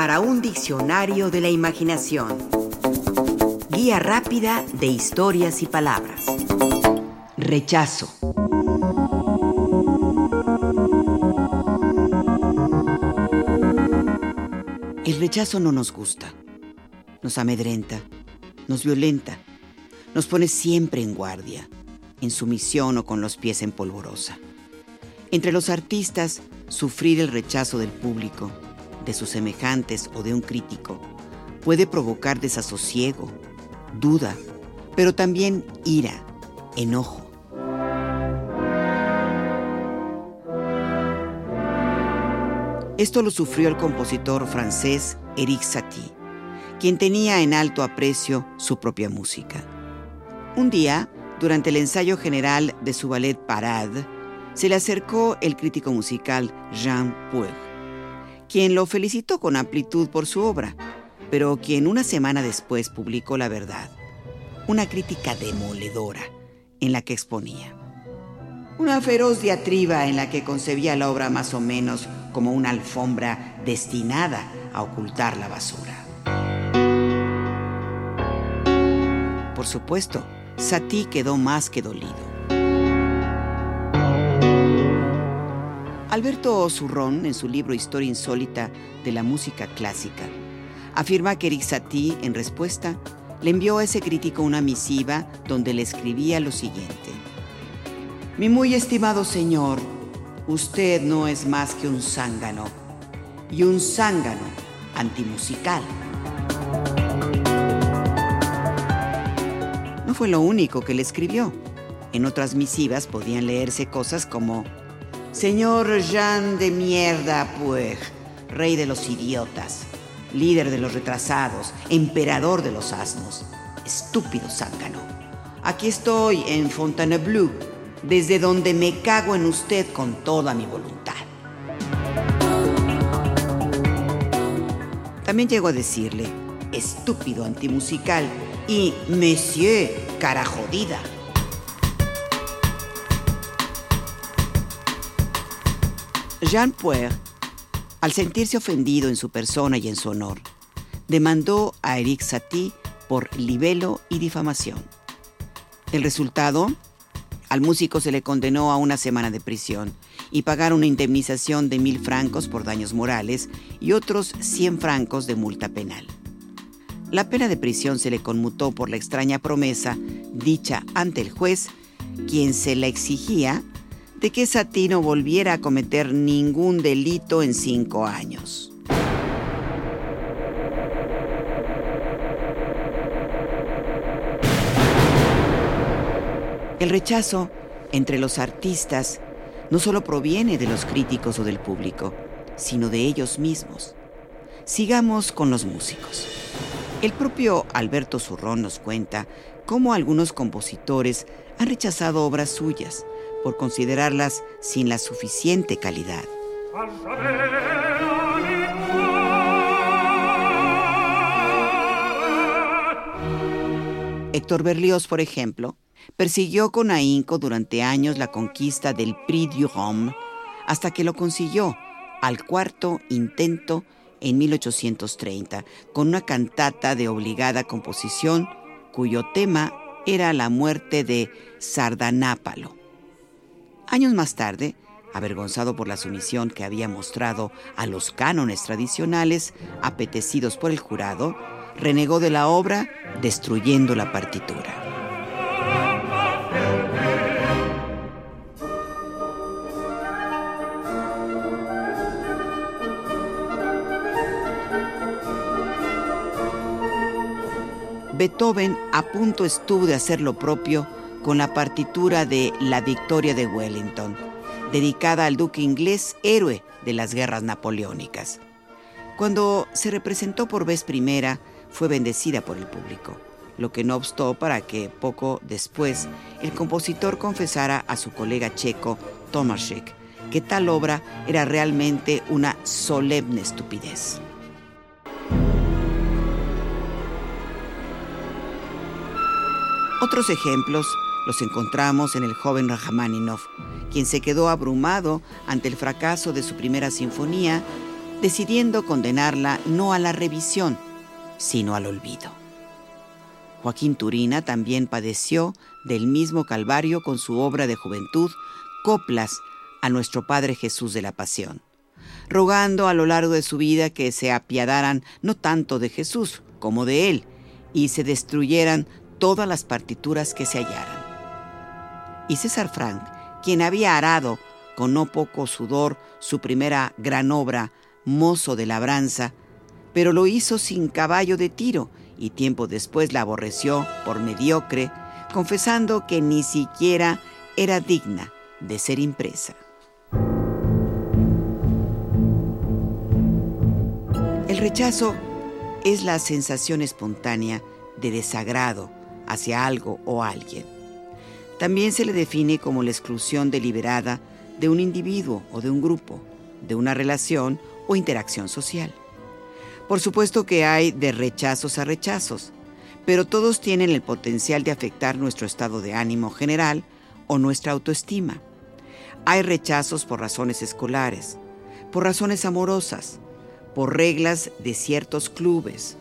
para un diccionario de la imaginación. Guía rápida de historias y palabras. Rechazo. El rechazo no nos gusta, nos amedrenta, nos violenta, nos pone siempre en guardia, en sumisión o con los pies en polvorosa. Entre los artistas, sufrir el rechazo del público, de sus semejantes o de un crítico puede provocar desasosiego, duda, pero también ira, enojo. Esto lo sufrió el compositor francés Eric Satie, quien tenía en alto aprecio su propia música. Un día, durante el ensayo general de su ballet Parade, se le acercó el crítico musical Jean Puig, quien lo felicitó con amplitud por su obra, pero quien una semana después publicó La Verdad, una crítica demoledora en la que exponía. Una feroz diatriba en la que concebía la obra más o menos como una alfombra destinada a ocultar la basura. Por supuesto, Satie quedó más que dolido. Alberto Zurrón, en su libro Historia Insólita de la Música Clásica, afirma que Eric en respuesta, le envió a ese crítico una misiva donde le escribía lo siguiente. Mi muy estimado señor, usted no es más que un zángano, y un zángano antimusical. No fue lo único que le escribió. En otras misivas podían leerse cosas como Señor Jean de mierda, pues, rey de los idiotas, líder de los retrasados, emperador de los asnos, estúpido zángano. Aquí estoy en Fontainebleau, desde donde me cago en usted con toda mi voluntad. También llego a decirle, estúpido antimusical y Monsieur cara jodida. Jean Puer, al sentirse ofendido en su persona y en su honor, demandó a Eric Satie por libelo y difamación. El resultado, al músico se le condenó a una semana de prisión y pagar una indemnización de mil francos por daños morales y otros 100 francos de multa penal. La pena de prisión se le conmutó por la extraña promesa dicha ante el juez, quien se la exigía de que Satie no volviera a cometer ningún delito en cinco años. El rechazo entre los artistas no solo proviene de los críticos o del público, sino de ellos mismos. Sigamos con los músicos. El propio Alberto Zurrón nos cuenta cómo algunos compositores han rechazado obras suyas por considerarlas sin la suficiente calidad. Héctor Berlioz, por ejemplo, persiguió con ahínco durante años la conquista del Prix du Rhum hasta que lo consiguió al cuarto intento en 1830 con una cantata de obligada composición cuyo tema era la muerte de Sardanápalo. Años más tarde, avergonzado por la sumisión que había mostrado a los cánones tradicionales apetecidos por el jurado, renegó de la obra destruyendo la partitura. Beethoven a punto estuvo de hacer lo propio con la partitura de La Victoria de Wellington, dedicada al duque inglés héroe de las guerras napoleónicas. Cuando se representó por vez primera, fue bendecida por el público, lo que no obstó para que poco después el compositor confesara a su colega checo Tomaszek que tal obra era realmente una solemne estupidez. Otros ejemplos los encontramos en el joven Rachmaninoff, quien se quedó abrumado ante el fracaso de su primera sinfonía decidiendo condenarla no a la revisión, sino al olvido. Joaquín Turina también padeció del mismo calvario con su obra de juventud, Coplas a nuestro Padre Jesús de la Pasión, rogando a lo largo de su vida que se apiadaran no tanto de Jesús como de él, y se destruyeran todas las partituras que se hallaran. Y César Frank, quien había arado con no poco sudor su primera gran obra, Mozo de labranza, pero lo hizo sin caballo de tiro y tiempo después la aborreció por mediocre, confesando que ni siquiera era digna de ser impresa. El rechazo es la sensación espontánea de desagrado hacia algo o alguien. También se le define como la exclusión deliberada de un individuo o de un grupo, de una relación o interacción social. Por supuesto que hay de rechazos a rechazos, pero todos tienen el potencial de afectar nuestro estado de ánimo general o nuestra autoestima. Hay rechazos por razones escolares, por razones amorosas, por reglas de ciertos clubes,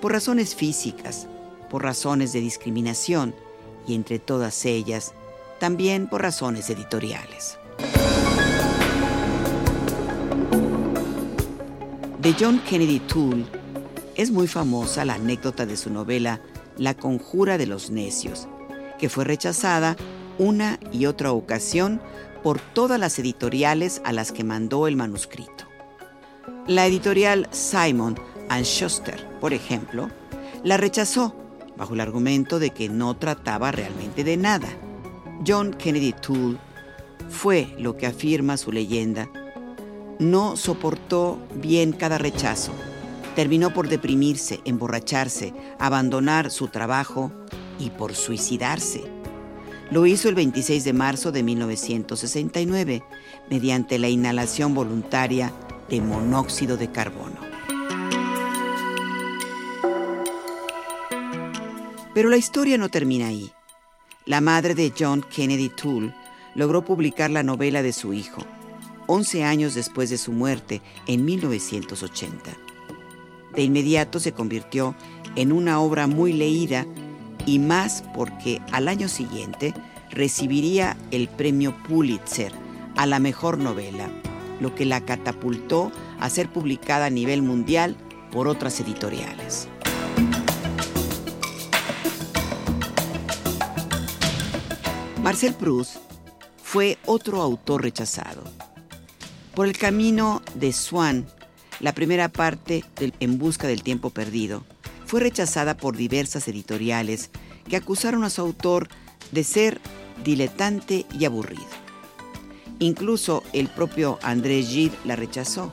por razones físicas, por razones de discriminación y entre todas ellas también por razones editoriales. De John Kennedy Toole es muy famosa la anécdota de su novela La conjura de los necios, que fue rechazada una y otra ocasión por todas las editoriales a las que mandó el manuscrito. La editorial Simon Schuster, por ejemplo, la rechazó bajo el argumento de que no trataba realmente de nada. John Kennedy Toole fue lo que afirma su leyenda. No soportó bien cada rechazo. Terminó por deprimirse, emborracharse, abandonar su trabajo y por suicidarse. Lo hizo el 26 de marzo de 1969 mediante la inhalación voluntaria de monóxido de carbono. Pero la historia no termina ahí. La madre de John Kennedy Toole logró publicar la novela de su hijo, 11 años después de su muerte, en 1980. De inmediato se convirtió en una obra muy leída y más porque al año siguiente recibiría el premio Pulitzer a la mejor novela, lo que la catapultó a ser publicada a nivel mundial por otras editoriales. Marcel Proust fue otro autor rechazado. Por el camino de Swann, la primera parte En Busca del Tiempo Perdido, fue rechazada por diversas editoriales que acusaron a su autor de ser diletante y aburrido. Incluso el propio André Gide la rechazó,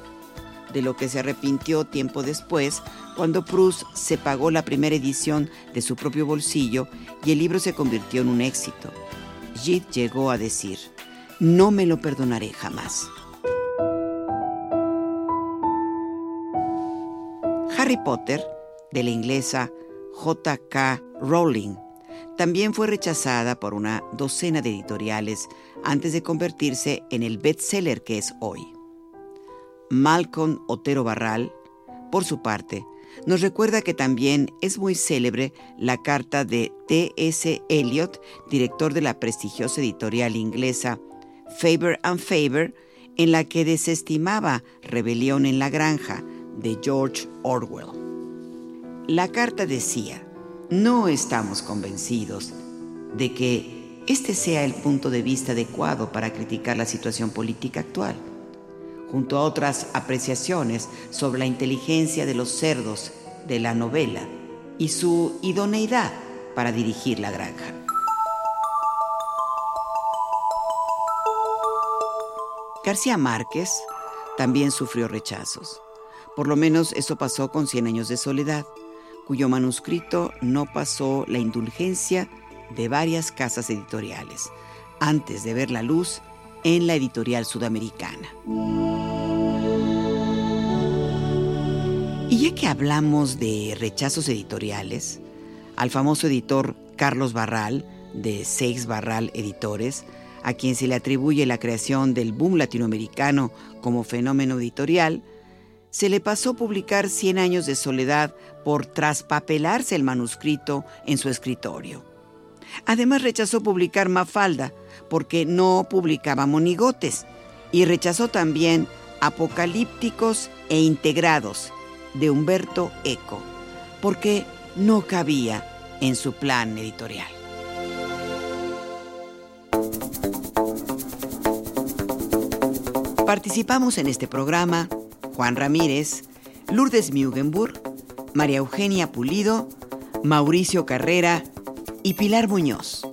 de lo que se arrepintió tiempo después cuando Proust se pagó la primera edición de su propio bolsillo y el libro se convirtió en un éxito. Gide llegó a decir, no me lo perdonaré jamás. Harry Potter, de la inglesa J.K. Rowling, también fue rechazada por una docena de editoriales antes de convertirse en el bestseller que es hoy. Malcolm Otero Barral, por su parte, nos recuerda que también es muy célebre la carta de T.S. Eliot, director de la prestigiosa editorial inglesa Faber and Faber, en la que desestimaba Rebelión en la Granja de George Orwell. La carta decía, no estamos convencidos de que este sea el punto de vista adecuado para criticar la situación política actual junto a otras apreciaciones sobre la inteligencia de los cerdos de la novela y su idoneidad para dirigir la granja. García Márquez también sufrió rechazos. Por lo menos eso pasó con Cien años de soledad, cuyo manuscrito no pasó la indulgencia de varias casas editoriales antes de ver la luz en la editorial sudamericana. Y ya que hablamos de rechazos editoriales, al famoso editor Carlos Barral, de Seix Barral Editores, a quien se le atribuye la creación del boom latinoamericano como fenómeno editorial, se le pasó publicar Cien años de soledad por traspapelarse el manuscrito en su escritorio. Además rechazó publicar Mafalda porque no publicaba monigotes y rechazó también Apocalípticos e Integrados de Humberto Eco porque no cabía en su plan editorial. Participamos en este programa Juan Ramírez, Lourdes Mugenburg, María Eugenia Pulido, Mauricio Carrera y Pilar Muñoz.